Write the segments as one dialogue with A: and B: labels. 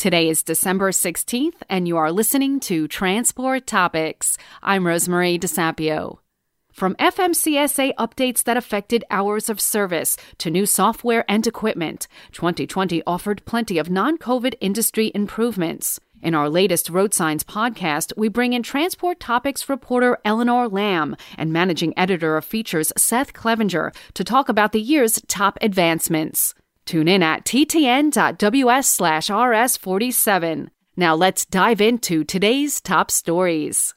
A: Today is December 16th, and you are listening to Transport Topics. I'm Rosemary DeSapio. From FMCSA updates that affected hours of service to new software and equipment, 2020 offered plenty of non COVID industry improvements. In our latest Road Signs podcast, we bring in Transport Topics reporter Eleanor Lamb and managing editor of features Seth Clevenger to talk about the year's top advancements. Tune in at ttn.ws slash rs47. Now let's dive into today's top stories.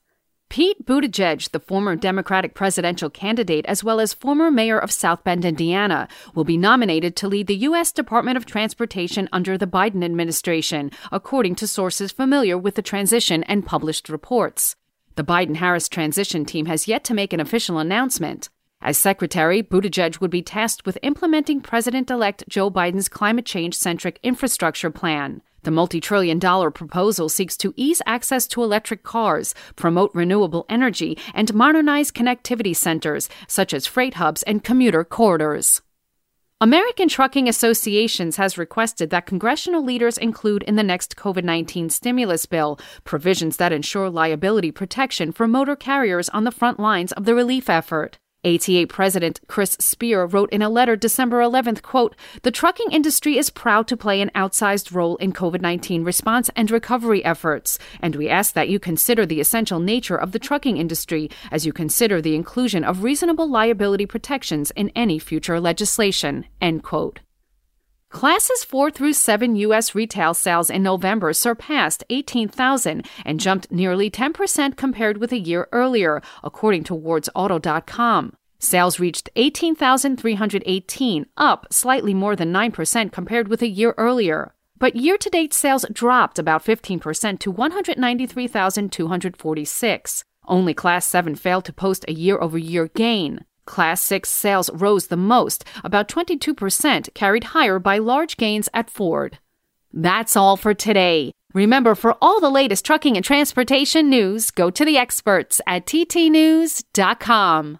A: Pete Buttigieg, the former Democratic presidential candidate as well as former mayor of South Bend, Indiana, will be nominated to lead the U.S. Department of Transportation under the Biden administration, according to sources familiar with the transition and published reports. The Biden Harris transition team has yet to make an official announcement. As secretary, Buttigieg would be tasked with implementing President elect Joe Biden's climate change centric infrastructure plan. The multi trillion dollar proposal seeks to ease access to electric cars, promote renewable energy, and modernize connectivity centers, such as freight hubs and commuter corridors. American Trucking Associations has requested that congressional leaders include in the next COVID 19 stimulus bill provisions that ensure liability protection for motor carriers on the front lines of the relief effort. ATA President Chris Spear wrote in a letter December 11th, quote, "The trucking industry is proud to play an outsized role in COVID-19 response and recovery efforts, and we ask that you consider the essential nature of the trucking industry as you consider the inclusion of reasonable liability protections in any future legislation." End quote. Classes 4 through 7 U.S. retail sales in November surpassed 18,000 and jumped nearly 10% compared with a year earlier, according to WardsAuto.com. Sales reached 18,318, up slightly more than 9% compared with a year earlier. But year to date sales dropped about 15% to 193,246. Only Class 7 failed to post a year over year gain. Class 6 sales rose the most, about 22%, carried higher by large gains at Ford. That's all for today. Remember, for all the latest trucking and transportation news, go to the experts at ttnews.com.